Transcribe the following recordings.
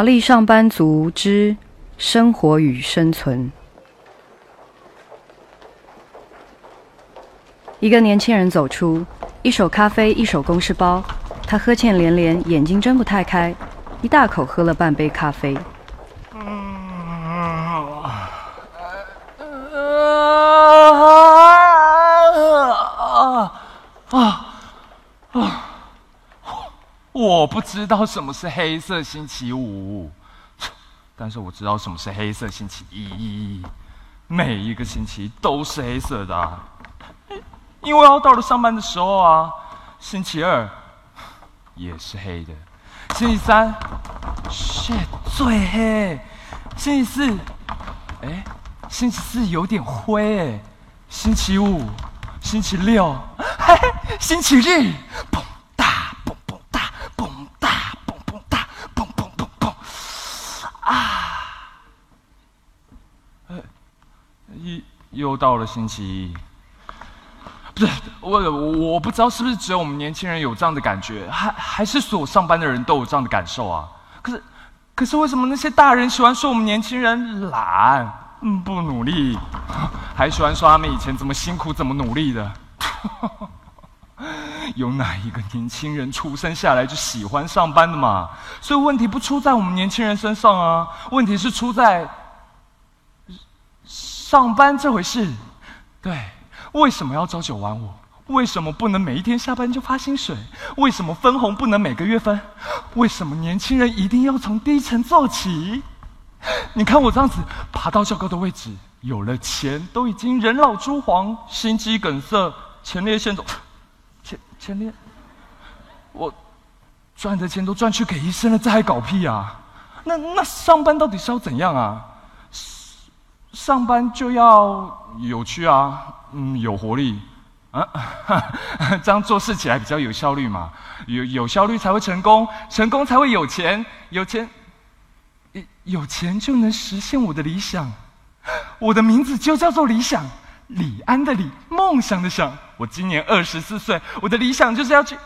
华丽上班族之生活与生存。一个年轻人走出，一手咖啡，一手公事包，他呵欠连连，眼睛睁不太开，一大口喝了半杯咖啡。我不知道什么是黑色星期五，但是我知道什么是黑色星期一。每一个星期都是黑色的，因为要到了上班的时候啊。星期二也是黑的，星期三是最黑。星期四，哎，星期四有点灰哎。星期五，星期六，嘿，星期日。又到了星期一，不是我，我不知道是不是只有我们年轻人有这样的感觉，还还是所有上班的人都有这样的感受啊？可是，可是为什么那些大人喜欢说我们年轻人懒，嗯，不努力，还喜欢说他们以前怎么辛苦怎么努力的？有哪一个年轻人出生下来就喜欢上班的嘛？所以问题不出在我们年轻人身上啊，问题是出在。上班这回事，对，为什么要朝九晚五？为什么不能每一天下班就发薪水？为什么分红不能每个月分？为什么年轻人一定要从低层做起？你看我这样子爬到较高的位置，有了钱都已经人老珠黄、心肌梗塞、前列腺肿、前前列，我赚的钱都赚去给医生了，这还搞屁啊？那那上班到底是要怎样啊？上班就要有趣啊，嗯，有活力，啊，这样做事起来比较有效率嘛，有有效率才会成功，成功才会有钱，有钱，有钱就能实现我的理想，我的名字就叫做理想，李安的李，梦想的想，我今年二十四岁，我的理想就是要去，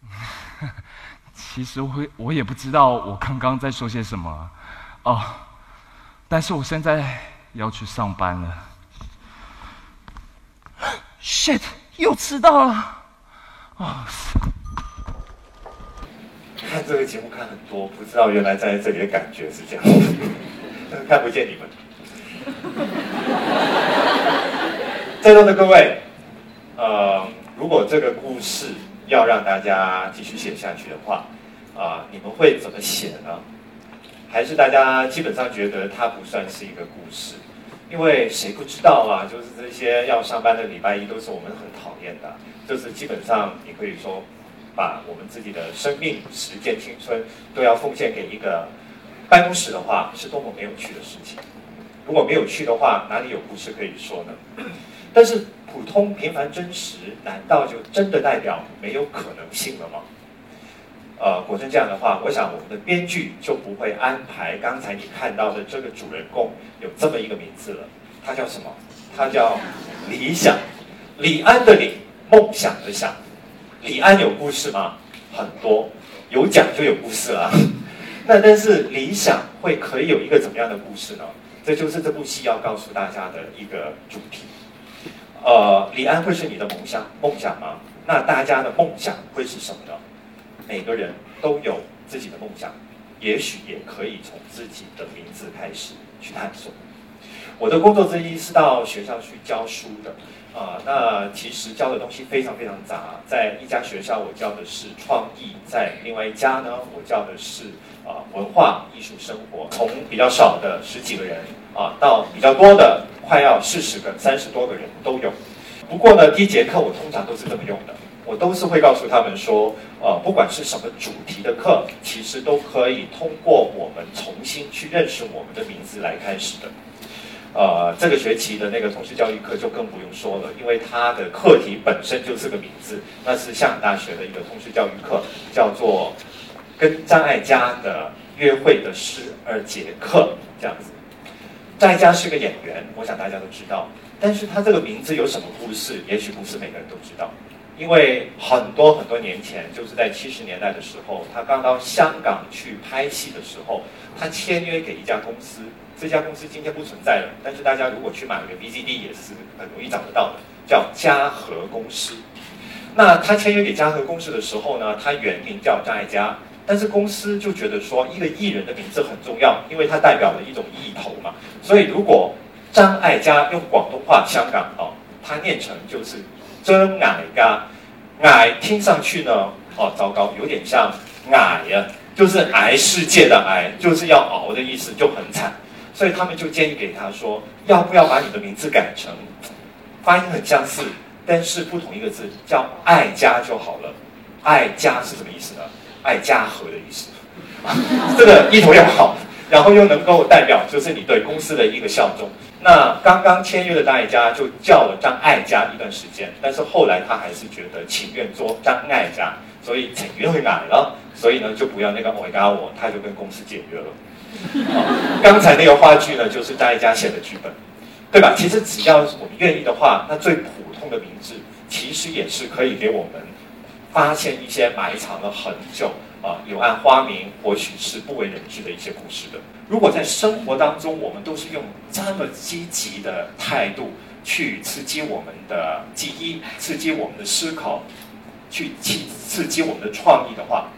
其实我我也不知道我刚刚在说些什么，哦。但是我现在要去上班了，shit，又迟到了，啊！看这个节目看很多，不知道原来站在这里的感觉是这样，看不见你们。在座的各位，呃，如果这个故事要让大家继续写下去的话，啊，你们会怎么写呢？还是大家基本上觉得它不算是一个故事，因为谁不知道啊？就是这些要上班的礼拜一都是我们很讨厌的，就是基本上你可以说，把我们自己的生命、时间、青春都要奉献给一个办公室的话，是多么没有趣的事情。如果没有趣的话，哪里有故事可以说呢？但是普通、平凡、真实，难道就真的代表没有可能性了吗？呃，果真这样的话，我想我们的编剧就不会安排刚才你看到的这个主人公有这么一个名字了。他叫什么？他叫理想，李安的李，梦想的想。李安有故事吗？很多，有讲就有故事了。那但是理想会可以有一个怎么样的故事呢？这就是这部戏要告诉大家的一个主题。呃，李安会是你的梦想梦想吗？那大家的梦想会是什么呢？每个人都有自己的梦想，也许也可以从自己的名字开始去探索。我的工作之一是到学校去教书的，啊，那其实教的东西非常非常杂。在一家学校，我教的是创意；在另外一家呢，我教的是啊文化艺术生活。从比较少的十几个人啊，到比较多的快要四十个、三十多个人都有。不过呢，第一节课我通常都是这么用的。我都是会告诉他们说，呃，不管是什么主题的课，其实都可以通过我们重新去认识我们的名字来开始的。呃，这个学期的那个通识教育课就更不用说了，因为它的课题本身就是个名字，那是香港大学的一个通识教育课，叫做跟张艾嘉的约会的十二节课这样子。张艾嘉是个演员，我想大家都知道，但是他这个名字有什么故事，也许不是每个人都知道。因为很多很多年前，就是在七十年代的时候，他刚到香港去拍戏的时候，他签约给一家公司，这家公司今天不存在了，但是大家如果去买个 VCD 也是很容易找得到的，叫嘉禾公司。那他签约给嘉禾公司的时候呢，他原名叫张艾嘉，但是公司就觉得说一个艺人的名字很重要，因为他代表了一种意头嘛，所以如果张艾嘉用广东话香港哦，他念成就是真矮嘎，矮听上去呢，哦糟糕，有点像矮呀，就是癌世界的癌，就是要熬的意思，就很惨，所以他们就建议给他说，要不要把你的名字改成发音很相似。但是不同一个字叫“爱家”就好了，“爱家”是什么意思呢？爱家和的意思，这个意头要好，然后又能够代表就是你对公司的一个效忠。那刚刚签约的张爱嘉就叫了张爱嘉一段时间，但是后来他还是觉得情愿做张爱嘉，所以情愿会改了，所以呢就不要那个我嘎我，他就跟公司解约了。刚才那个话剧呢，就是张爱嘉写的剧本，对吧？其实只要我们愿意的话，那最普通。的名字其实也是可以给我们发现一些埋藏了很久啊柳暗花明或许是不为人知的一些故事的。如果在生活当中我们都是用这么积极的态度去刺激我们的记忆、刺激我们的思考、去刺刺激我们的创意的话，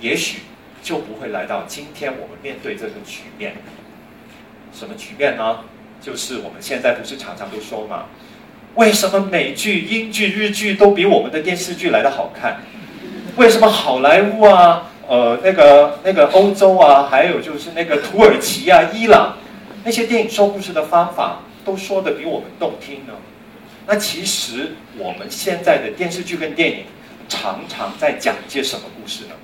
也许就不会来到今天我们面对这个局面。什么局面呢？就是我们现在不是常常都说嘛。为什么美剧、英剧、日剧都比我们的电视剧来的好看？为什么好莱坞啊、呃那个那个欧洲啊，还有就是那个土耳其啊、伊朗那些电影说故事的方法都说的比我们动听呢？那其实我们现在的电视剧跟电影常常在讲一些什么故事呢？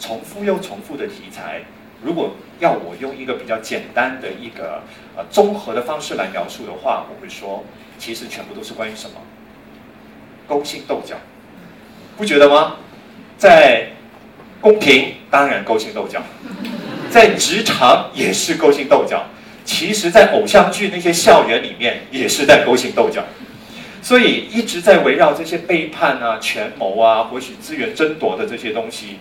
重复又重复的题材。如果要我用一个比较简单的一个呃综合的方式来描述的话，我会说。其实全部都是关于什么？勾心斗角，不觉得吗？在公平当然勾心斗角，在职场也是勾心斗角。其实，在偶像剧那些校园里面也是在勾心斗角。所以一直在围绕这些背叛啊、权谋啊、或许资源争夺的这些东西，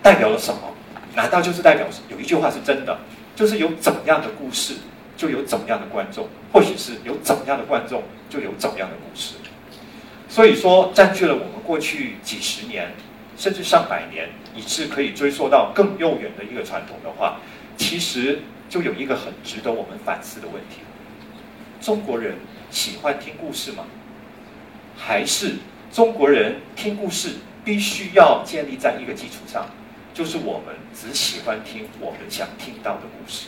代表了什么？难道就是代表有一句话是真的？就是有怎样的故事？就有怎样的观众，或许是有怎样的观众，就有怎样的故事。所以说，占据了我们过去几十年，甚至上百年，以致可以追溯到更悠远的一个传统的话，其实就有一个很值得我们反思的问题：中国人喜欢听故事吗？还是中国人听故事必须要建立在一个基础上，就是我们只喜欢听我们想听到的故事？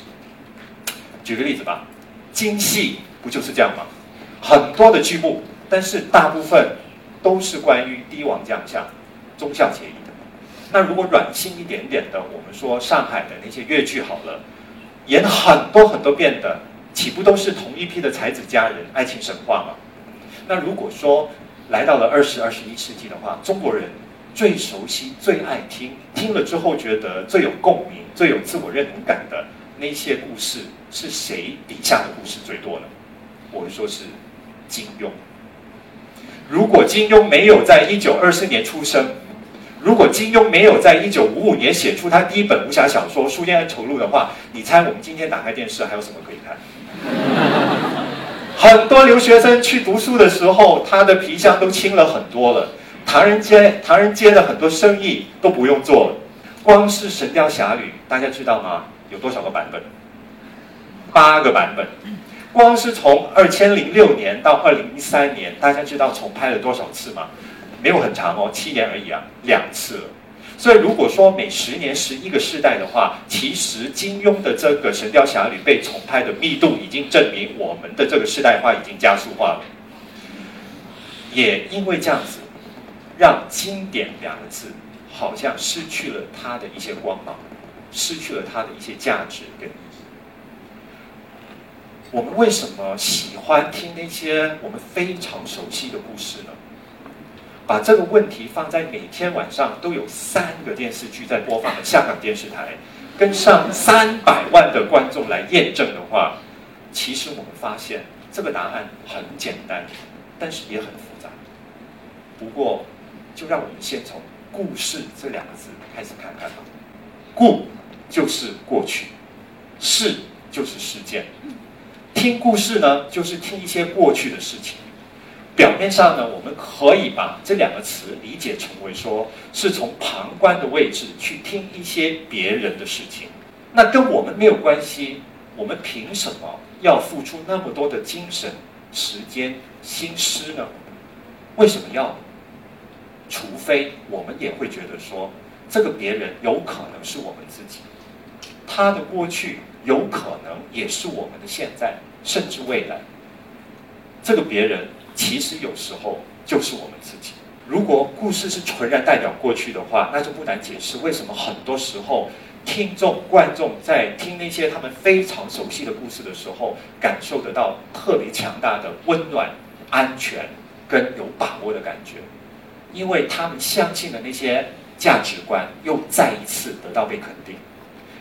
举个例子吧，京戏不就是这样吗？很多的剧目，但是大部分都是关于帝王将相、忠孝节义的。那如果软性一点点的，我们说上海的那些越剧好了，演很多很多遍的，岂不都是同一批的才子佳人、爱情神话吗？那如果说来到了二十二十一世纪的话，中国人最熟悉、最爱听，听了之后觉得最有共鸣、最有自我认同感的那些故事。是谁笔下的故事最多呢？我会说是金庸。如果金庸没有在一九二四年出生，如果金庸没有在一九五五年写出他第一本武侠小说《书剑恩仇录》的话，你猜我们今天打开电视还有什么可以看？很多留学生去读书的时候，他的皮箱都轻了很多了。唐人街，唐人街的很多生意都不用做了。光是《神雕侠侣》，大家知道吗？有多少个版本？八个版本，光是从二千零六年到二零一三年，大家知道重拍了多少次吗？没有很长哦，七年而已啊，两次了。所以如果说每十年十一个世代的话，其实金庸的这个《神雕侠侣》被重拍的密度已经证明我们的这个世代化已经加速化了。也因为这样子，让“经典”两个字好像失去了它的一些光芒，失去了它的一些价值跟意义。我们为什么喜欢听那些我们非常熟悉的故事呢？把这个问题放在每天晚上都有三个电视剧在播放的香港电视台，跟上三百万的观众来验证的话，其实我们发现这个答案很简单，但是也很复杂。不过，就让我们先从“故事”这两个字开始看看吧。故就是过去，事就是事件。听故事呢，就是听一些过去的事情。表面上呢，我们可以把这两个词理解成为说，是从旁观的位置去听一些别人的事情。那跟我们没有关系，我们凭什么要付出那么多的精神、时间、心思呢？为什么要？除非我们也会觉得说，这个别人有可能是我们自己，他的过去有可能也是我们的现在，甚至未来。这个别人其实有时候就是我们自己。如果故事是纯然代表过去的话，那就不难解释为什么很多时候听众、观众在听那些他们非常熟悉的故事的时候，感受得到特别强大的温暖、安全跟有把握的感觉。因为他们相信的那些价值观又再一次得到被肯定，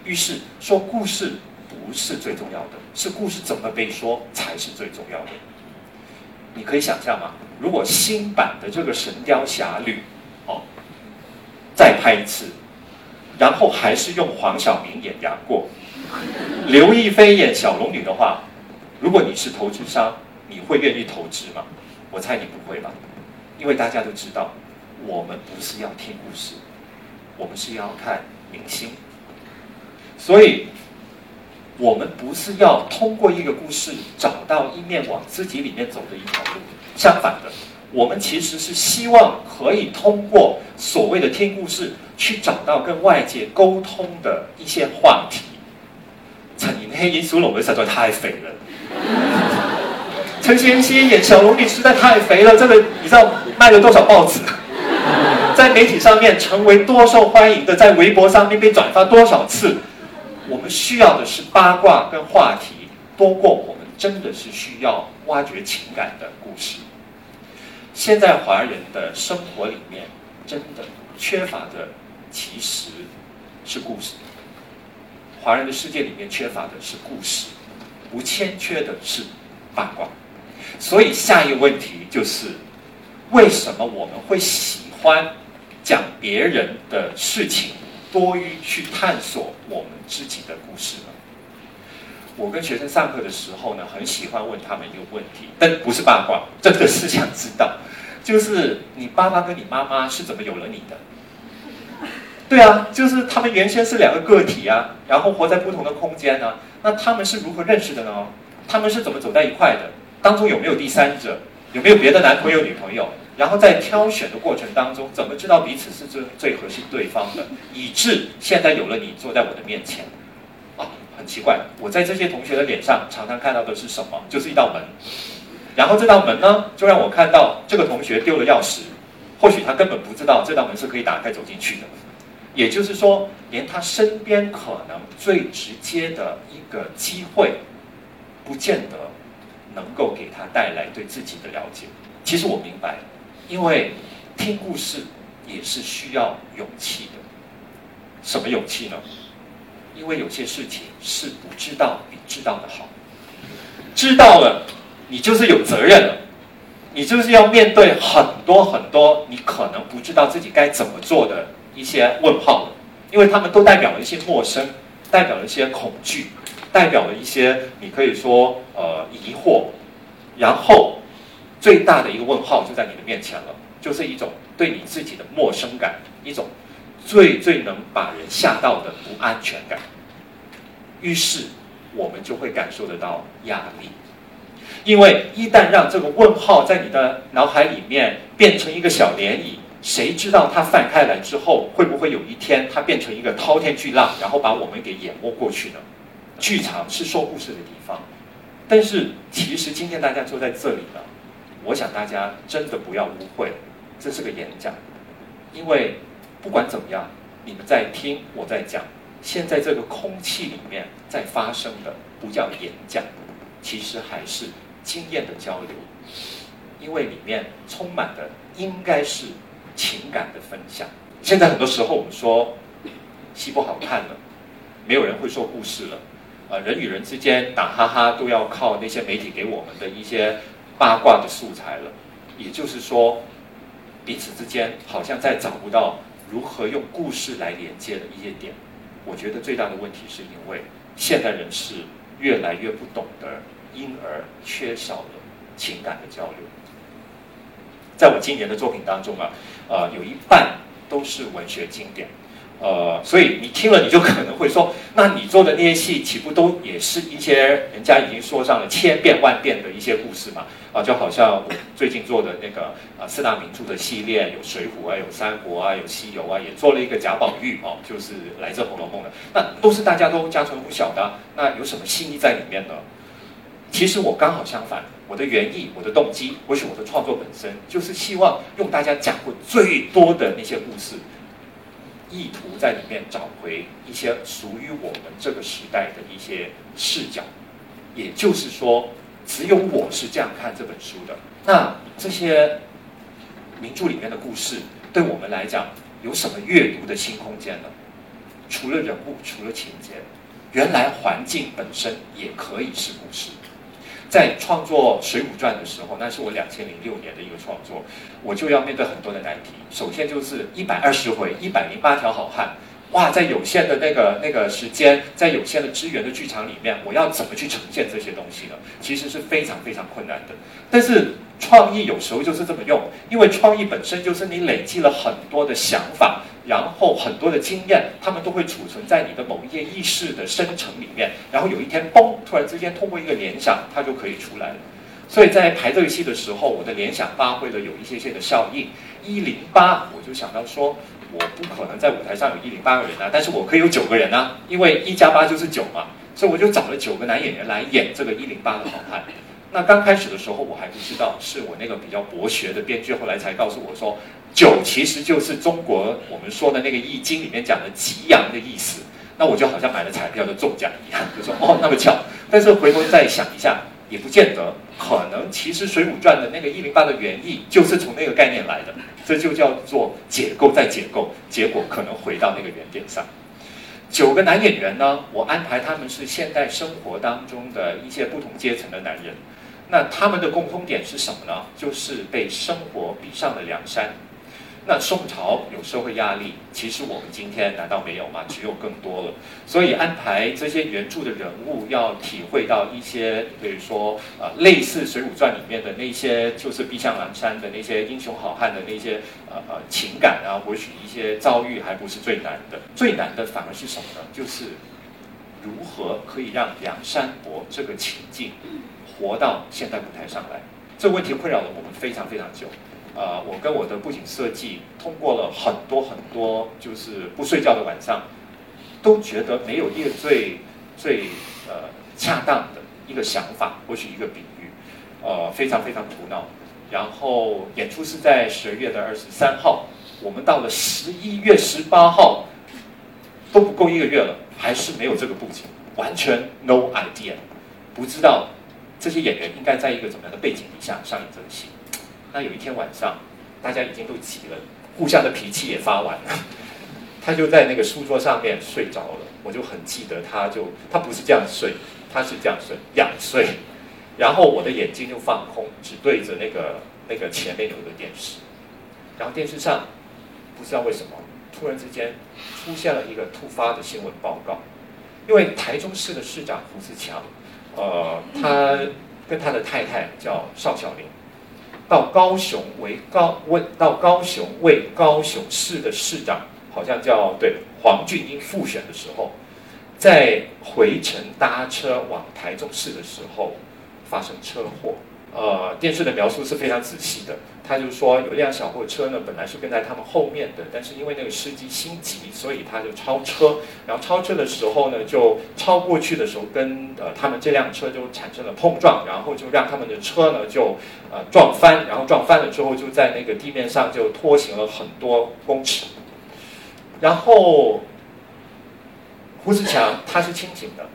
于是说故事不是最重要的，是故事怎么被说才是最重要的。你可以想象吗？如果新版的这个《神雕侠侣》哦再拍一次，然后还是用黄晓明演杨过，刘亦菲演小龙女的话，如果你是投资商，你会愿意投资吗？我猜你不会吧。因为大家都知道，我们不是要听故事，我们是要看明星，所以，我们不是要通过一个故事找到一面往自己里面走的一条路。相反的，我们其实是希望可以通过所谓的听故事，去找到跟外界沟通的一些话题。陈寅黑演苏龙的实在太肥了。陈贤希演小龙女实在太肥了，这个你知道卖了多少报纸？在媒体上面成为多受欢迎的，在微博上面被转发多少次？我们需要的是八卦跟话题，多过我们真的是需要挖掘情感的故事。现在华人的生活里面，真的缺乏的其实是故事。华人的世界里面缺乏的是故事，不欠缺的是八卦。所以下一个问题就是，为什么我们会喜欢讲别人的事情，多于去探索我们自己的故事呢？我跟学生上课的时候呢，很喜欢问他们一个问题，但不是八卦，真的是想知道，就是你爸爸跟你妈妈是怎么有了你的？对啊，就是他们原先是两个个体啊，然后活在不同的空间呢，那他们是如何认识的呢？他们是怎么走在一块的？当中有没有第三者？有没有别的男朋友、女朋友？然后在挑选的过程当中，怎么知道彼此是最最合适对方的？以致现在有了你坐在我的面前，啊，很奇怪，我在这些同学的脸上常常看到的是什么？就是一道门。然后这道门呢，就让我看到这个同学丢了钥匙，或许他根本不知道这道门是可以打开走进去的。也就是说，连他身边可能最直接的一个机会，不见得。能够给他带来对自己的了解。其实我明白，因为听故事也是需要勇气的。什么勇气呢？因为有些事情是不知道比知道的好。知道了，你就是有责任了，你就是要面对很多很多你可能不知道自己该怎么做的一些问号了，因为他们都代表了一些陌生，代表了一些恐惧。代表了一些你可以说呃疑惑，然后最大的一个问号就在你的面前了，就是一种对你自己的陌生感，一种最最能把人吓到的不安全感。于是我们就会感受得到压力，因为一旦让这个问号在你的脑海里面变成一个小涟漪，谁知道它泛开来之后，会不会有一天它变成一个滔天巨浪，然后把我们给淹没过去呢？剧场是说故事的地方，但是其实今天大家坐在这里呢，我想大家真的不要误会，这是个演讲，因为不管怎么样，你们在听我在讲，现在这个空气里面在发生的不叫演讲，其实还是经验的交流，因为里面充满的应该是情感的分享。现在很多时候我们说戏不好看了，没有人会说故事了。呃，人与人之间打哈哈都要靠那些媒体给我们的一些八卦的素材了。也就是说，彼此之间好像再找不到如何用故事来连接的一些点。我觉得最大的问题是因为现代人是越来越不懂得，因而缺少了情感的交流。在我今年的作品当中啊，呃，有一半都是文学经典。呃，所以你听了，你就可能会说，那你做的那些戏，岂不都也是一些人家已经说上了千遍万遍的一些故事嘛？啊，就好像我最近做的那个啊四大名著的系列，有《水浒》啊，有《三国》啊，有《西游》啊，也做了一个贾宝玉哦，就是来自《红楼梦》的，那都是大家都家传户晓的。那有什么新意在里面呢？其实我刚好相反，我的原意、我的动机，或许我的创作本身，就是希望用大家讲过最多的那些故事。意图在里面找回一些属于我们这个时代的一些视角，也就是说，只有我是这样看这本书的。那这些名著里面的故事，对我们来讲有什么阅读的新空间呢？除了人物，除了情节，原来环境本身也可以是故事。在创作《水浒传》的时候，那是我两千零六年的一个创作，我就要面对很多的难题。首先就是一百二十回，一百零八条好汉，哇，在有限的那个那个时间，在有限的资源的剧场里面，我要怎么去呈现这些东西呢？其实是非常非常困难的。但是创意有时候就是这么用，因为创意本身就是你累积了很多的想法。然后很多的经验，他们都会储存在你的某一些意识的深层里面。然后有一天，嘣，突然之间通过一个联想，它就可以出来了。所以在排这个戏的时候，我的联想发挥了有一些些的效应。一零八，我就想到说，我不可能在舞台上有一零八个人啊，但是我可以有九个人啊，因为一加八就是九嘛。所以我就找了九个男演员来演这个一零八的好汉。那刚开始的时候我还不知道，是我那个比较博学的编剧后来才告诉我说。九其实就是中国我们说的那个《易经》里面讲的吉阳的意思，那我就好像买了彩票的中奖一样，就说哦那么巧。但是回头再想一下，也不见得，可能其实《水浒传》的那个一零八的原意就是从那个概念来的，这就叫做解构再解构，结果可能回到那个原点上。九个男演员呢，我安排他们是现代生活当中的一些不同阶层的男人，那他们的共通点是什么呢？就是被生活逼上了梁山。那宋朝有社会压力，其实我们今天难道没有吗？只有更多了。所以安排这些原著的人物，要体会到一些，比如说呃，类似《水浒传》里面的那些，就是逼向梁山的那些英雄好汉的那些呃呃情感啊，或许一些遭遇，还不是最难的。最难的反而是什么呢？就是如何可以让梁山伯这个情境活到现代舞台上来。这个问题困扰了我们非常非常久。呃，我跟我的布景设计通过了很多很多，就是不睡觉的晚上，都觉得没有一个最最呃恰当的一个想法，或许一个比喻，呃，非常非常苦恼。然后演出是在十二月的二十三号，我们到了十一月十八号都不够一个月了，还是没有这个布景，完全 no idea，不知道这些演员应该在一个怎么样的背景底下上演这个戏。那有一天晚上，大家已经都急了，互相的脾气也发完了，他就在那个书桌上面睡着了。我就很记得，他就他不是这样睡，他是这样睡仰睡，然后我的眼睛就放空，只对着那个那个前面有一个电视，然后电视上不知道为什么突然之间出现了一个突发的新闻报告，因为台中市的市长胡志强，呃，他跟他的太太叫邵小玲。到高雄为高为到高雄为高雄市的市长，好像叫对黄俊英复选的时候，在回程搭车往台中市的时候发生车祸。呃，电视的描述是非常仔细的。他就说有一辆小货车呢，本来是跟在他们后面的，但是因为那个司机心急，所以他就超车。然后超车的时候呢，就超过去的时候，跟呃他们这辆车就产生了碰撞，然后就让他们的车呢就呃撞翻，然后撞翻了之后就在那个地面上就拖行了很多公尺。然后胡志强他是清醒的，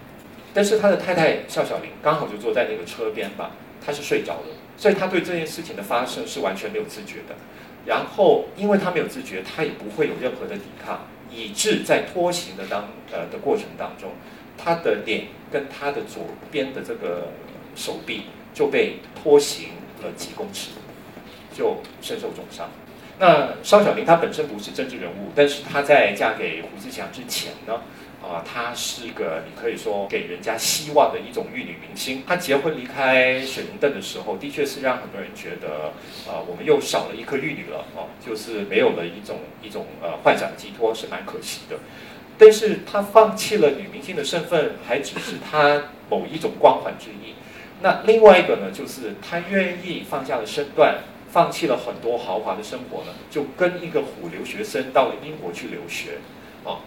但是他的太太邵小玲刚好就坐在那个车边吧。他是睡着了，所以他对这件事情的发生是完全没有自觉的。然后，因为他没有自觉，他也不会有任何的抵抗，以致在拖行的当呃的过程当中，他的脸跟他的左边的这个手臂就被拖行了几公尺，就身受重伤。那邵小玲她本身不是政治人物，但是她在嫁给胡志强之前呢，啊，她是个你可以说给人家希望的一种玉女明星。她结婚离开水云灯的时候，的确是让很多人觉得，啊，我们又少了一颗玉女了，哦，就是没有了一种一种呃幻想的寄托，是蛮可惜的。但是她放弃了女明星的身份，还只是她某一种光环之一。那另外一个呢，就是她愿意放下了身段。放弃了很多豪华的生活呢，就跟一个虎留学生到了英国去留学，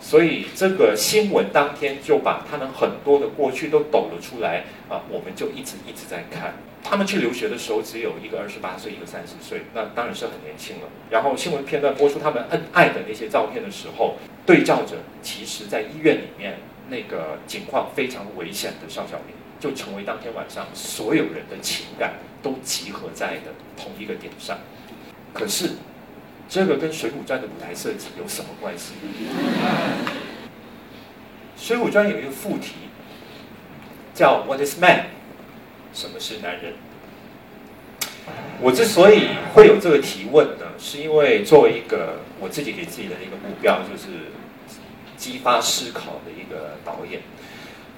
所以这个新闻当天就把他们很多的过去都抖了出来，啊，我们就一直一直在看。他们去留学的时候，只有一个二十八岁，一个三十岁，那当然是很年轻了。然后新闻片段播出他们恩爱的那些照片的时候，对照着其实在医院里面那个情况非常危险的邵小明。就成为当天晚上所有人的情感都集合在的同一个点上。可是，这个跟《水浒传》的舞台设计有什么关系？《水浒传》有一个副题叫 “What is man？” 什么是男人？我之所以会有这个提问呢，是因为作为一个我自己给自己的一个目标，就是激发思考的一个导演。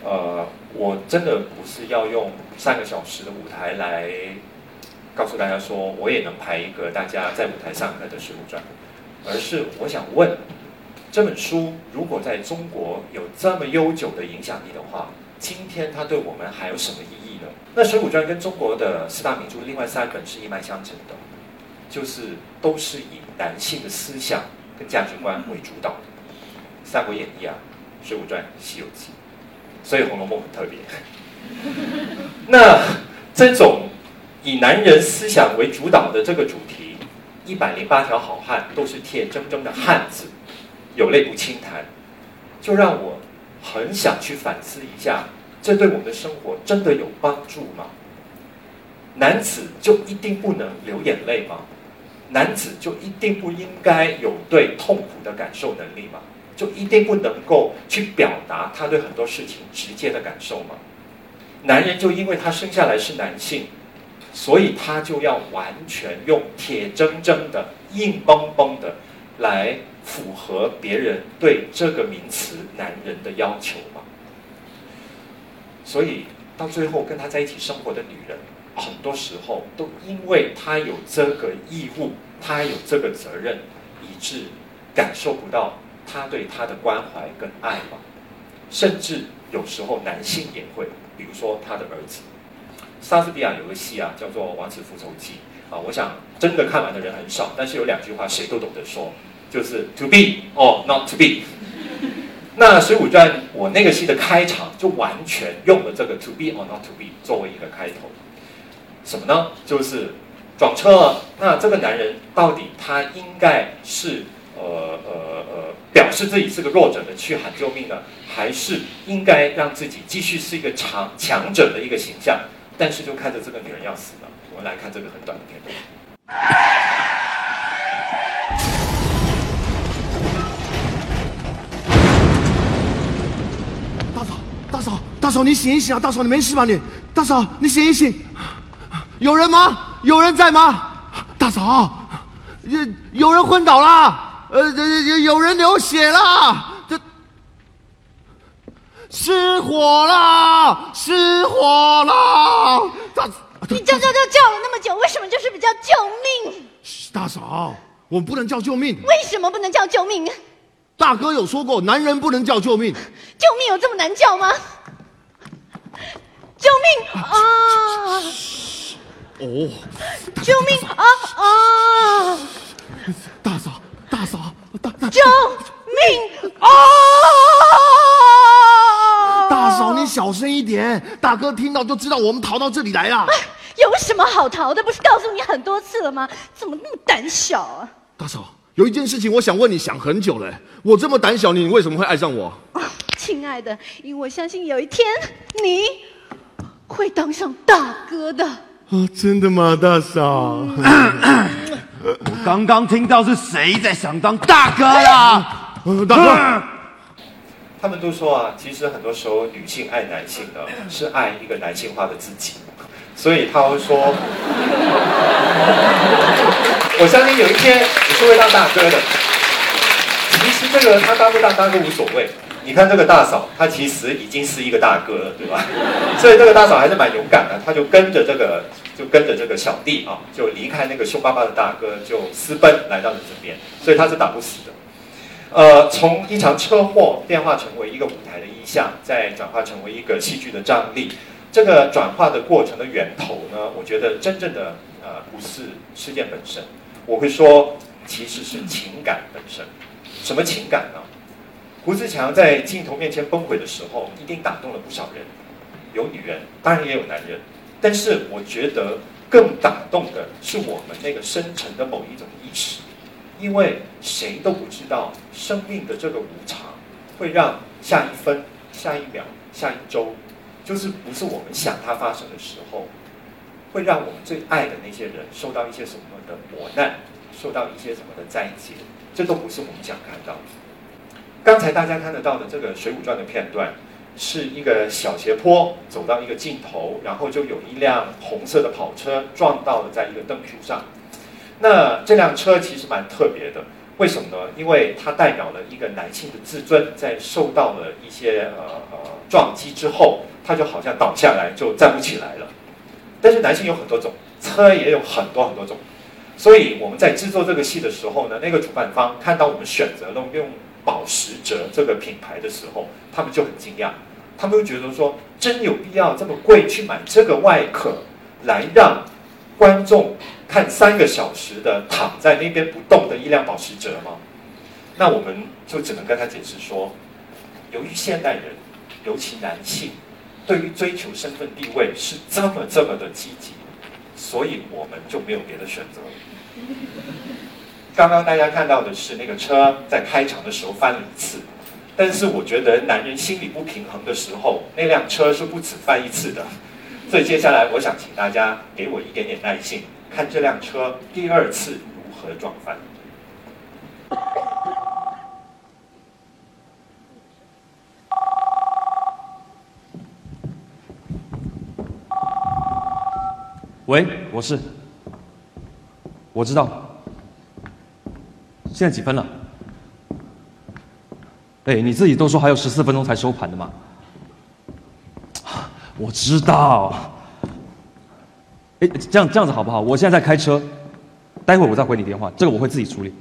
呃，我真的不是要用三个小时的舞台来告诉大家说，我也能拍一个大家在舞台上看的《水浒传》，而是我想问，这本书如果在中国有这么悠久的影响力的话，今天它对我们还有什么意义呢？那《水浒传》跟中国的四大名著另外三本是一脉相承的，就是都是以男性的思想跟价值观为主导的，《三国演义》啊，《水浒传》《西游记》。所以《红楼梦》很特别。那这种以男人思想为主导的这个主题，一百零八条好汉都是铁铮铮的汉子，有泪不轻弹，就让我很想去反思一下：这对我们的生活真的有帮助吗？男子就一定不能流眼泪吗？男子就一定不应该有对痛苦的感受能力吗？就一定不能够去表达他对很多事情直接的感受吗？男人就因为他生下来是男性，所以他就要完全用铁铮铮的、硬邦邦的来符合别人对这个名词“男人”的要求吗？所以到最后跟他在一起生活的女人，很多时候都因为他有这个义务，他有这个责任，以致感受不到。他对他的关怀跟爱嘛，甚至有时候男性也会，比如说他的儿子，莎士比亚有个戏啊，叫做《王子复仇记》啊，我想真的看完的人很少，但是有两句话谁都懂得说，就是 To be or not to be。那《水浒传》我那个戏的开场就完全用了这个 To be or not to be 作为一个开头，什么呢？就是撞车了。那这个男人到底他应该是呃呃呃。表示自己是个弱者的去喊救命呢，还是应该让自己继续是一个强强者的一个形象？但是就看着这个女人要死了，我们来看这个很短的片段。大嫂，大嫂，大嫂，你醒一醒啊！大嫂，你没事吧？你，大嫂，你醒一醒，有人吗？有人在吗？大嫂，有有人昏倒了。呃，有有人流血了，失火了，失火了！大，你叫叫叫叫了那么久，为什么就是不叫救命？大嫂，我们不能叫救命。为什么不能叫救命？大哥有说过，男人不能叫救命。救命有这么难叫吗？救命啊！哦，救命啊啊！大嫂。大嫂，大大救命啊！大嫂，你小声一点，大哥听到就知道我们逃到这里来了。有什么好逃的？不是告诉你很多次了吗？怎么那么胆小啊？大嫂，有一件事情我想问你，想很久了。我这么胆小，你为什么会爱上我？亲爱的，因为我相信有一天你会当上大哥的。啊，真的吗，大嫂？我刚刚听到是谁在想当大哥啦？大哥，他们都说啊，其实很多时候女性爱男性呢，是爱一个男性化的自己，所以他会说，我相信有一天你。是会当大哥的。其实这个他当不当大哥无所谓。你看这个大嫂，她其实已经是一个大哥了，对吧？所以这个大嫂还是蛮勇敢的，她就跟着这个，就跟着这个小弟啊，就离开那个凶巴巴的大哥，就私奔来到了这边。所以他是打不死的。呃，从一场车祸变化成为一个舞台的意象，再转化成为一个戏剧的张力。这个转化的过程的源头呢，我觉得真正的呃不是事件本身，我会说其实是情感本身。什么情感呢？胡志强在镜头面前崩溃的时候，一定打动了不少人，有女人，当然也有男人。但是我觉得更打动的是我们那个深沉的某一种意识，因为谁都不知道生命的这个无常，会让下一分、下一秒、下一周。就是不是我们想它发生的时候，会让我们最爱的那些人受到一些什么的磨难，受到一些什么的灾劫，这都不是我们想看到的。刚才大家看得到的这个《水浒传》的片段，是一个小斜坡走到一个尽头，然后就有一辆红色的跑车撞到了在一个灯柱上。那这辆车其实蛮特别的，为什么呢？因为它代表了一个男性的自尊，在受到了一些呃呃撞击之后。他就好像倒下来就站不起来了，但是男性有很多种，车也有很多很多种，所以我们在制作这个戏的时候呢，那个主办方看到我们选择了用保时捷这个品牌的时候，他们就很惊讶，他们就觉得说，真有必要这么贵去买这个外壳，来让观众看三个小时的躺在那边不动的一辆保时捷吗？那我们就只能跟他解释说，由于现代人，尤其男性。对于追求身份地位是这么这么的积极，所以我们就没有别的选择。刚刚大家看到的是那个车在开场的时候翻了一次，但是我觉得男人心理不平衡的时候，那辆车是不止翻一次的。所以接下来我想请大家给我一点点耐心，看这辆车第二次如何撞翻。喂，我是，我知道，现在几分了？哎，你自己都说还有十四分钟才收盘的嘛。我知道。哎，这样这样子好不好？我现在在开车，待会儿我再回你电话，这个我会自己处理，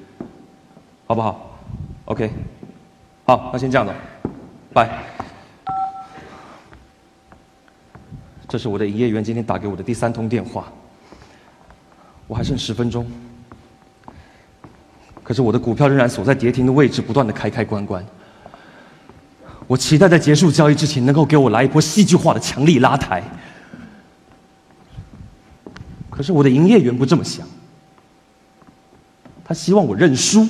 好不好？OK，好，那先这样子，拜。这是我的营业员今天打给我的第三通电话，我还剩十分钟，可是我的股票仍然锁在跌停的位置，不断的开开关关。我期待在结束交易之前能够给我来一波戏剧化的强力拉抬，可是我的营业员不这么想，他希望我认输，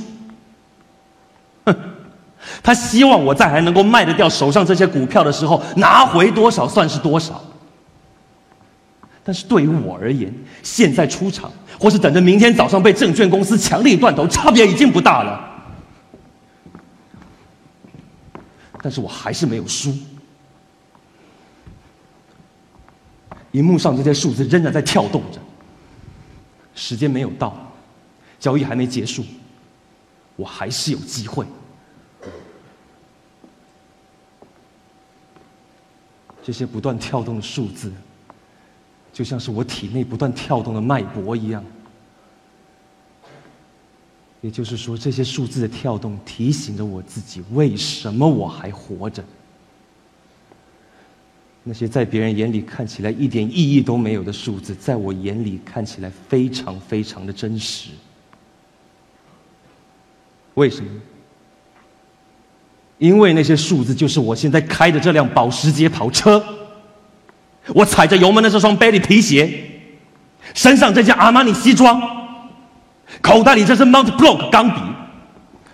哼，他希望我在还能够卖得掉手上这些股票的时候，拿回多少算是多少。但是对于我而言，现在出场，或是等着明天早上被证券公司强力断头，差别已经不大了。但是我还是没有输。荧幕上这些数字仍然在跳动着，时间没有到，交易还没结束，我还是有机会。这些不断跳动的数字。就像是我体内不断跳动的脉搏一样，也就是说，这些数字的跳动提醒着我自己，为什么我还活着。那些在别人眼里看起来一点意义都没有的数字，在我眼里看起来非常非常的真实。为什么？因为那些数字就是我现在开的这辆保时捷跑车。我踩着油门的这双 Bailey 皮鞋，身上这件阿玛尼西装，口袋里这支 Mount Block 钢笔，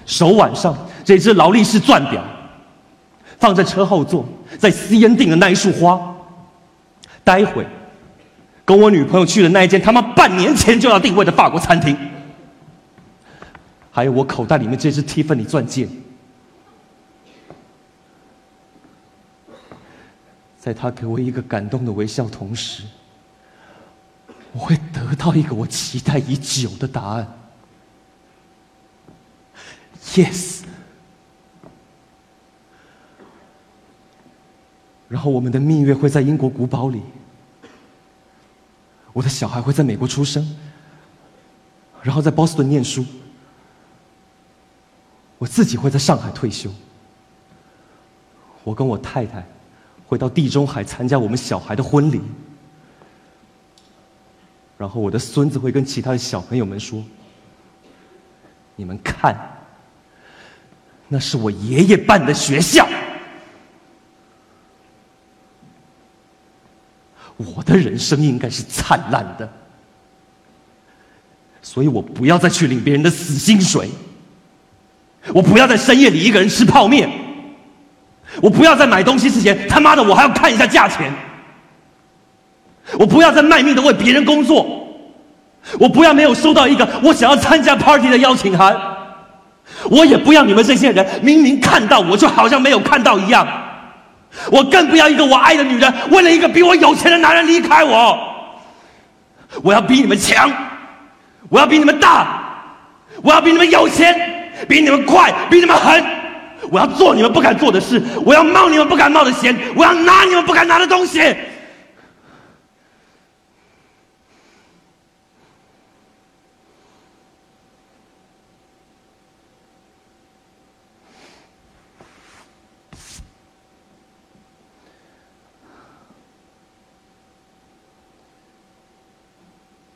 手腕上这只劳力士钻表，放在车后座，在吸烟订的那一束花，待会跟我女朋友去的那一间他妈半年前就要定位的法国餐厅，还有我口袋里面这只 Tiffany 钻戒。在他给我一个感动的微笑同时，我会得到一个我期待已久的答案。Yes。然后我们的蜜月会在英国古堡里，我的小孩会在美国出生，然后在波士顿念书，我自己会在上海退休。我跟我太太会到地中海参加我们小孩的婚礼，然后我的孙子会跟其他的小朋友们说：“你们看，那是我爷爷办的学校。”我的人生应该是灿烂的，所以我不要再去领别人的死薪水，我不要在深夜里一个人吃泡面，我不要在买东西之前他妈的我还要看一下价钱，我不要再卖命的为别人工作，我不要没有收到一个我想要参加 party 的邀请函，我也不要你们这些人明明看到我就好像没有看到一样。我更不要一个我爱的女人为了一个比我有钱的男人离开我。我要比你们强，我要比你们大，我要比你们有钱，比你们快，比你们狠。我要做你们不敢做的事，我要冒你们不敢冒的险，我要拿你们不敢拿的东西。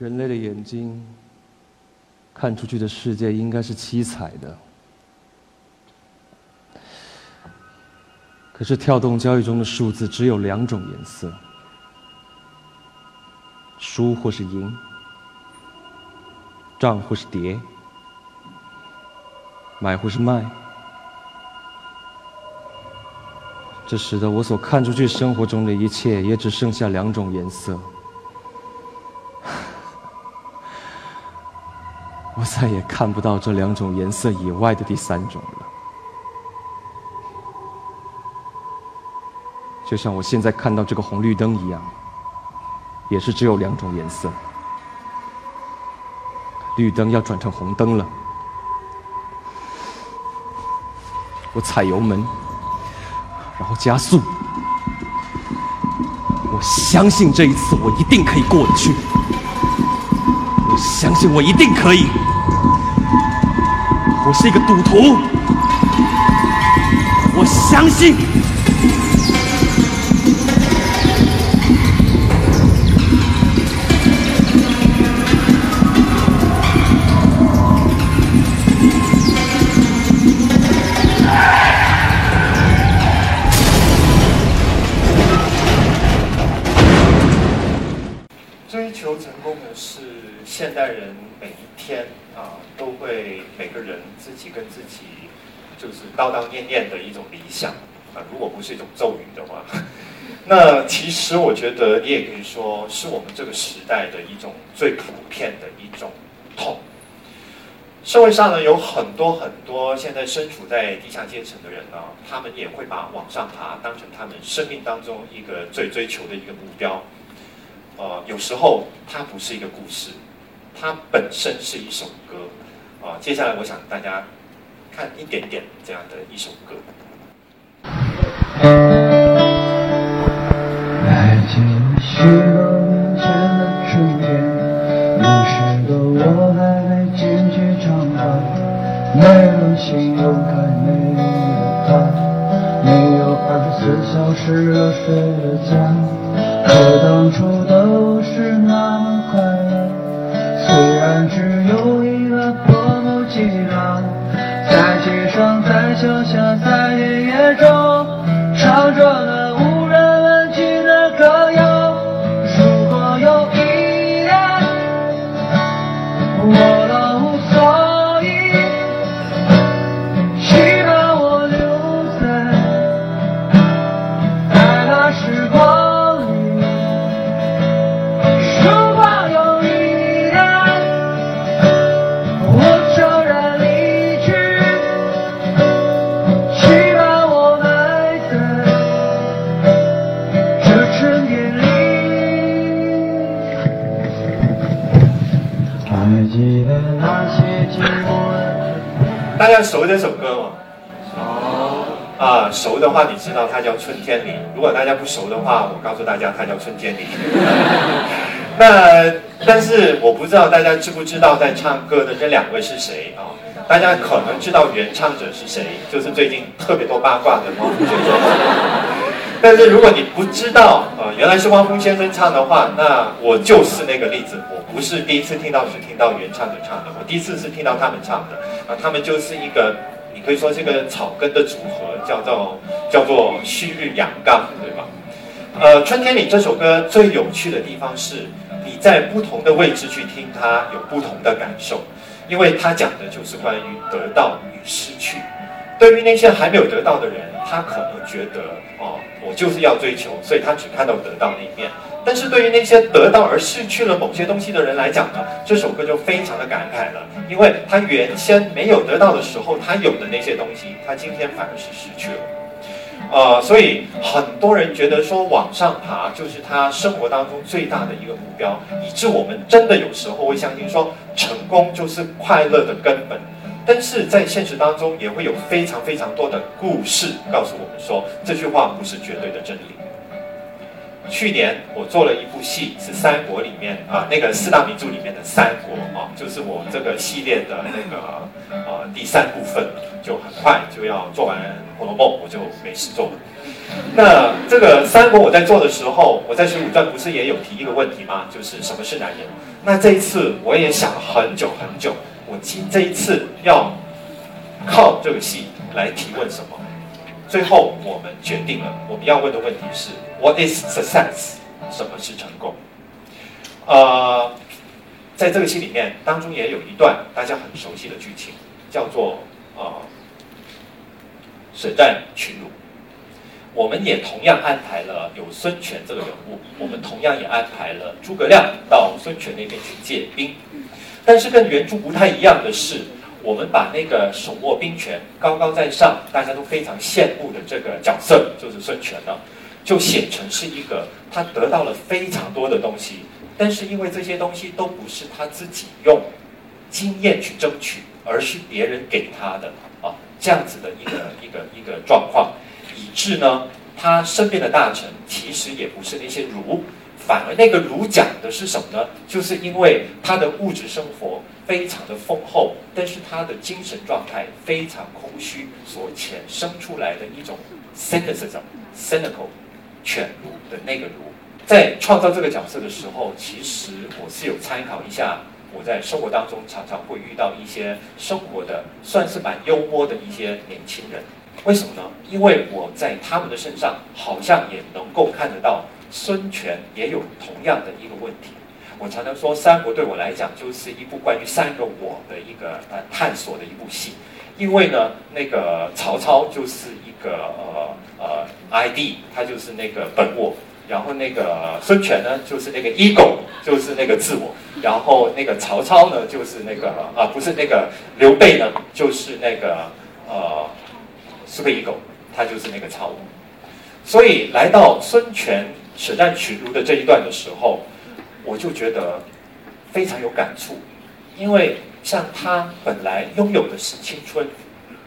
人类的眼睛看出去的世界应该是七彩的，可是跳动交易中的数字只有两种颜色：输或是赢，涨或是跌，买或是卖。这使得我所看出去生活中的一切也只剩下两种颜色。我再也看不到这两种颜色以外的第三种了，就像我现在看到这个红绿灯一样，也是只有两种颜色。绿灯要转成红灯了，我踩油门，然后加速，我相信这一次我一定可以过得去。我相信我一定可以。我是一个赌徒，我相信。啊，都会每个人自己跟自己就是叨叨念念的一种理想啊。如果不是一种咒语的话，那其实我觉得你也可以说是我们这个时代的一种最普遍的一种痛。社会上呢有很多很多现在身处在地下阶层的人呢，他们也会把往上爬当成他们生命当中一个最追求的一个目标。呃，有时候它不是一个故事，它本身是一首歌。啊，接下来我想大家看一点点这样的一首歌。爱情许多年前的春天，那时的我还没剪去长发，没人形容太美丽的她，没有二十四小时热水的家，可当初的在街上，在桥下，在田野中，唱着家熟这首歌吗？熟啊，熟的话你知道它叫《春天里》，如果大家不熟的话，我告诉大家它叫《春天里》。那但是我不知道大家知不知道在唱歌的这两位是谁啊？大家可能知道原唱者是谁，就是最近特别多八卦的汪峰先生。但是如果你不知道，呃，原来是汪峰先生唱的话，那我就是那个例子。我不是第一次听到是听到原唱者唱的，我第一次是听到他们唱的。啊，他们就是一个，你可以说是个草根的组合，叫做叫做旭日阳刚，对吧？呃，春天里这首歌最有趣的地方是，你在不同的位置去听它，有不同的感受，因为它讲的就是关于得到与失去。对于那些还没有得到的人，他可能觉得哦，我就是要追求，所以他只看到得到那一面。但是对于那些得到而失去了某些东西的人来讲呢，这首歌就非常的感慨了，因为他原先没有得到的时候，他有的那些东西，他今天反而是失去了。呃，所以很多人觉得说往上爬就是他生活当中最大的一个目标，以致我们真的有时候会相信说成功就是快乐的根本。但是在现实当中，也会有非常非常多的故事告诉我们说，这句话不是绝对的真理。去年我做了一部戏，是三国里面啊，那个四大名著里面的三国啊，就是我这个系列的那个呃第三部分，就很快就要做完《红楼梦》，我就没事做了。那这个三国我在做的时候，我在《水浒传》不是也有提一个问题吗？就是什么是男人？那这一次我也想了很久很久。我今这一次要靠这个戏来提问什么？最后我们决定了，我们要问的问题是 What is success？什么是成功？呃，在这个戏里面当中也有一段大家很熟悉的剧情，叫做呃舍战群儒。我们也同样安排了有孙权这个人物，我们同样也安排了诸葛亮到孙权那边去借兵。但是跟原著不太一样的是，我们把那个手握兵权、高高在上、大家都非常羡慕的这个角色，就是孙权呢，就写成是一个他得到了非常多的东西，但是因为这些东西都不是他自己用经验去争取，而是别人给他的啊，这样子的一个一个一个状况，以致呢，他身边的大臣其实也不是那些儒。反而那个儒讲的是什么呢？就是因为他的物质生活非常的丰厚，但是他的精神状态非常空虚，所衍生出来的一种 cynicism、cynical、犬儒的那个儒，在创造这个角色的时候，其实我是有参考一下我在生活当中常常会遇到一些生活的算是蛮幽默的一些年轻人。为什么呢？因为我在他们的身上好像也能够看得到。孙权也有同样的一个问题，我常常说，《三国》对我来讲就是一部关于三个我的一个呃探索的一部戏，因为呢，那个曹操就是一个呃呃 ID，他就是那个本我，然后那个孙权呢就是那个 ego，就是那个自我，然后那个曹操呢就是那个啊不是那个刘备呢就是那个呃 super ego，他就是那个超我，所以来到孙权。舍战取儒的这一段的时候，我就觉得非常有感触，因为像他本来拥有的是青春，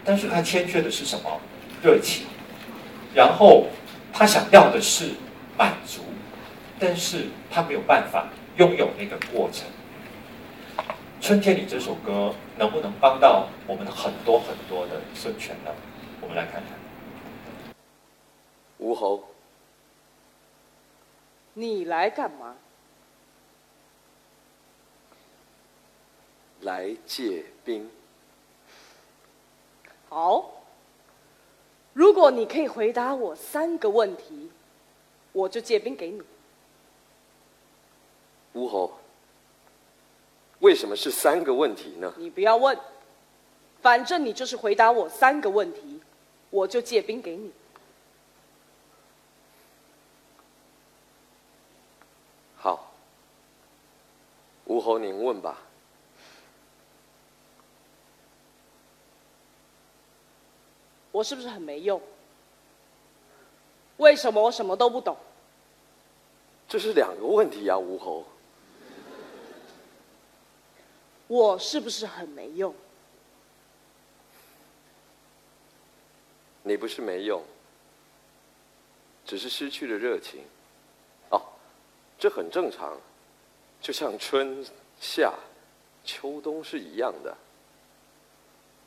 但是他欠缺的是什么？热情。然后他想要的是满足，但是他没有办法拥有那个过程。春天里这首歌能不能帮到我们很多很多的孙权呢？我们来看看。吴侯。你来干嘛？来借兵。好，如果你可以回答我三个问题，我就借兵给你。吴侯，为什么是三个问题呢？你不要问，反正你就是回答我三个问题，我就借兵给你。吴侯，您问吧。我是不是很没用？为什么我什么都不懂？这是两个问题呀，吴侯。我是不是很没用？你不是没用，只是失去了热情。哦，这很正常，就像春夏秋冬是一样的。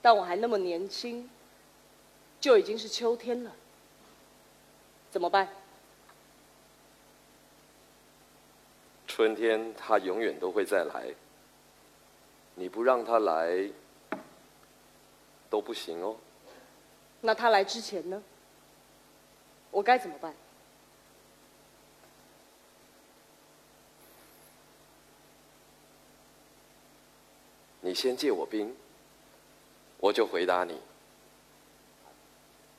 但我还那么年轻，就已经是秋天了，怎么办？春天它永远都会再来，你不让它来都不行哦。那它来之前呢？我该怎么办？你先借我兵，我就回答你。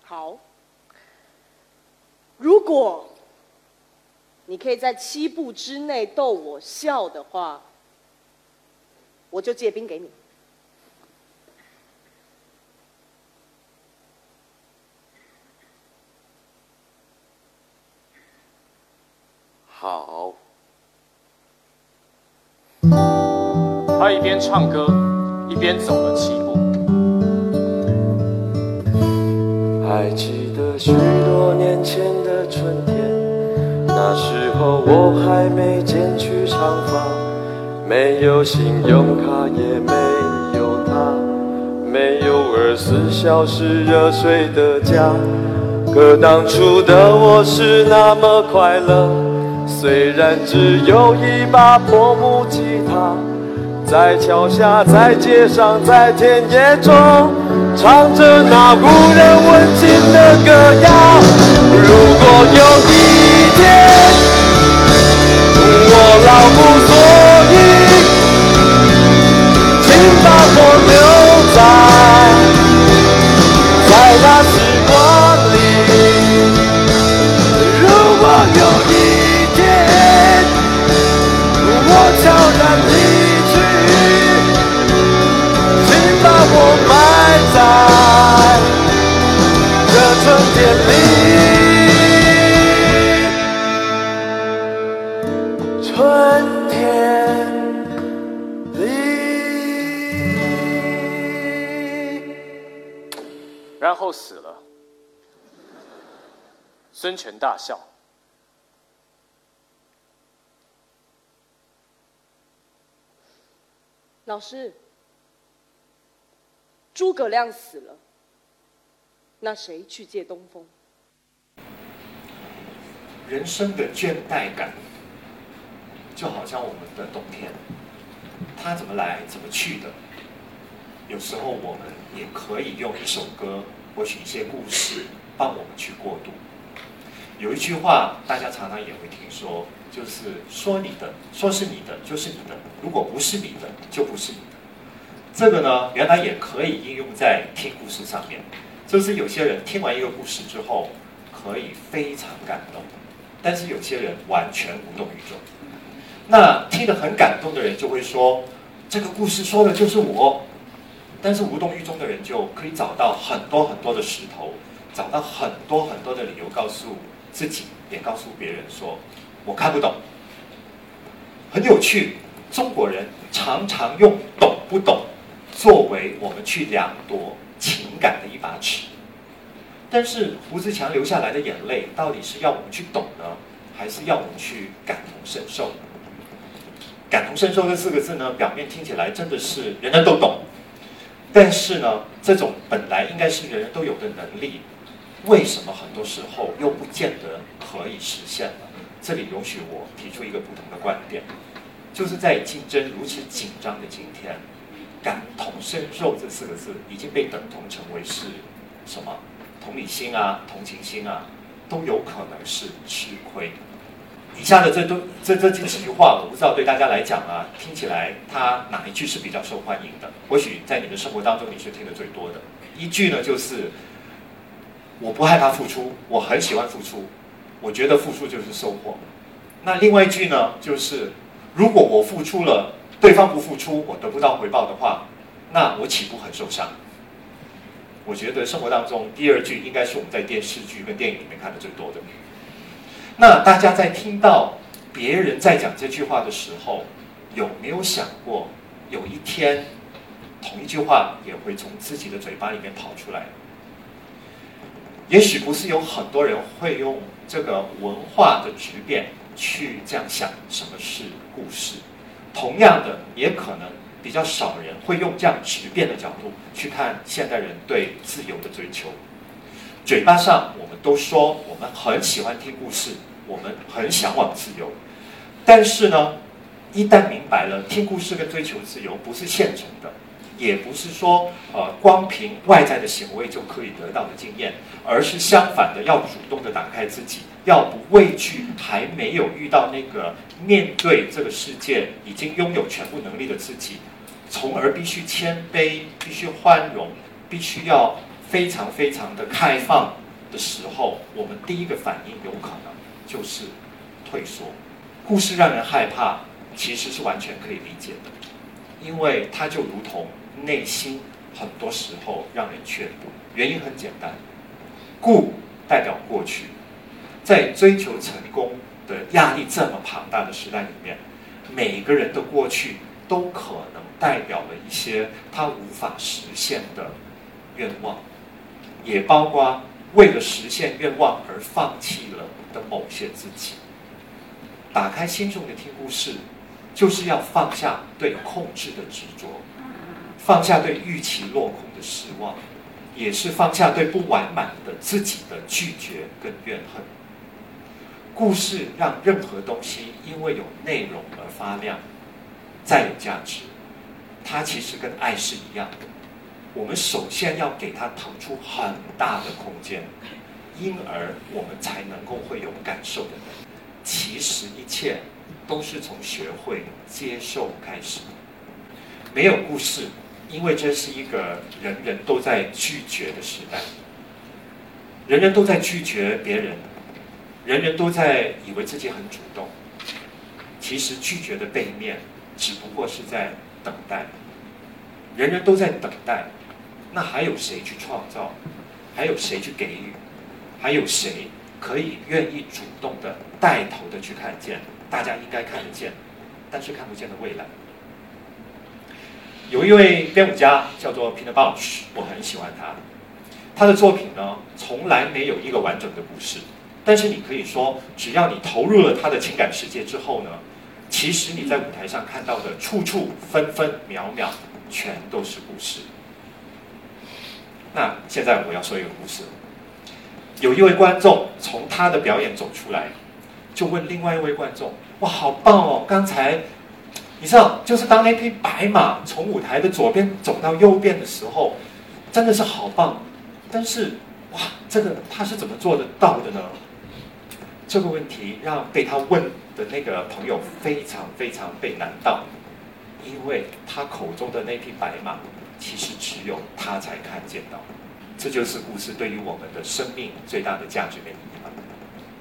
好，如果你可以在七步之内逗我笑的话，我就借兵给你。边唱歌，一边走了七步。还记得许多年前的春天，那时候我还没剪去长发，没有信用卡，也没有他，没有二十四小时热水的家。可当初的我是那么快乐，虽然只有一把破木吉他，在桥下，在街上，在田野中，唱着那无人问津的歌谣。如果有一天我老无所依，请把我后死了。孙权大笑。老师，诸葛亮死了，那谁去借东风？人生的倦怠感，就好像我们的冬天，它怎么来怎么去的。有时候我们也可以用一首歌，或许一些故事，帮我们去过渡。有一句话，大家常常也会听说，就是说你的，说是你的就是你的，如果不是你的，就不是你的。这个呢，原来也可以应用在听故事上面，就是有些人听完一个故事之后，可以非常感动，但是有些人完全无动于衷。那听得很感动的人就会说，这个故事说的就是我，但是无动于衷的人就可以找到很多很多的石头，找到很多很多的理由告诉。自己也告诉别人说：“我看不懂。”很有趣，中国人常常用“懂不懂”作为我们去量度情感的一把尺。但是胡志强流下来的眼泪，到底是要我们去懂呢，还是要我们去感同身受？感同身受这四个字呢，表面听起来真的是人人都懂，但是呢，这种本来应该是人人都有的能力。为什么很多时候又不见得可以实现呢？这里容许我提出一个不同的观点，就是在竞争如此紧张的今天，感同身受这四个字已经被等同成为是什么？同理心啊，同情心啊，都有可能是吃亏。以下的这都这这几句话，我不知道对大家来讲啊，听起来它哪一句是比较受欢迎的？或许在你的生活当中你是听的最多的。一句呢，就是。我不害怕付出，我很喜欢付出，我觉得付出就是收获。那另外一句呢，就是如果我付出了，对方不付出，我得不到回报的话，那我岂不很受伤？我觉得生活当中第二句应该是我们在电视剧跟电影里面看的最多的。那大家在听到别人在讲这句话的时候，有没有想过，有一天同一句话也会从自己的嘴巴里面跑出来？也许不是有很多人会用这个文化的质变去这样想什么是故事，同样的，也可能比较少人会用这样质变的角度去看现代人对自由的追求。嘴巴上我们都说我们很喜欢听故事，我们很向往自由，但是呢，一旦明白了听故事跟追求自由不是现成的。也不是说，呃，光凭外在的行为就可以得到的经验，而是相反的，要主动的打开自己，要不畏惧还没有遇到那个面对这个世界已经拥有全部能力的自己，从而必须谦卑，必须宽容，必须要非常非常的开放的时候，我们第一个反应有可能就是退缩。故事让人害怕，其实是完全可以理解的，因为它就如同。内心很多时候让人却步，原因很简单，故代表过去，在追求成功的压力这么庞大的时代里面，每个人的过去都可能代表了一些他无法实现的愿望，也包括为了实现愿望而放弃了的某些自己。打开心中的听故事，就是要放下对控制的执着。放下对预期落空的失望，也是放下对不完满的自己的拒绝跟怨恨。故事让任何东西因为有内容而发亮，再有价值。它其实跟爱是一样的，我们首先要给他腾出很大的空间，因而我们才能够会有感受的。其实一切都是从学会接受开始，没有故事。因为这是一个人人都在拒绝的时代，人人都在拒绝别人，人人都在以为自己很主动。其实拒绝的背面，只不过是在等待。人人都在等待，那还有谁去创造？还有谁去给予？还有谁可以愿意主动的带头的去看见？大家应该看得见，但是看不见的未来。有一位编舞家叫做 Peter Bausch，我很喜欢他。他的作品呢，从来没有一个完整的故事。但是你可以说，只要你投入了他的情感世界之后呢，其实你在舞台上看到的处处分分秒秒，全都是故事。那现在我要说一个故事。有一位观众从他的表演走出来，就问另外一位观众：“哇，好棒哦！刚才……”你知道，就是当那匹白马从舞台的左边走到右边的时候，真的是好棒。但是，哇，这个他是怎么做得到的呢？这个问题让被他问的那个朋友非常非常被难到，因为他口中的那匹白马，其实只有他才看见到。这就是故事对于我们的生命最大的价值跟意义。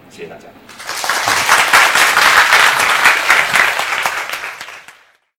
谢谢大家。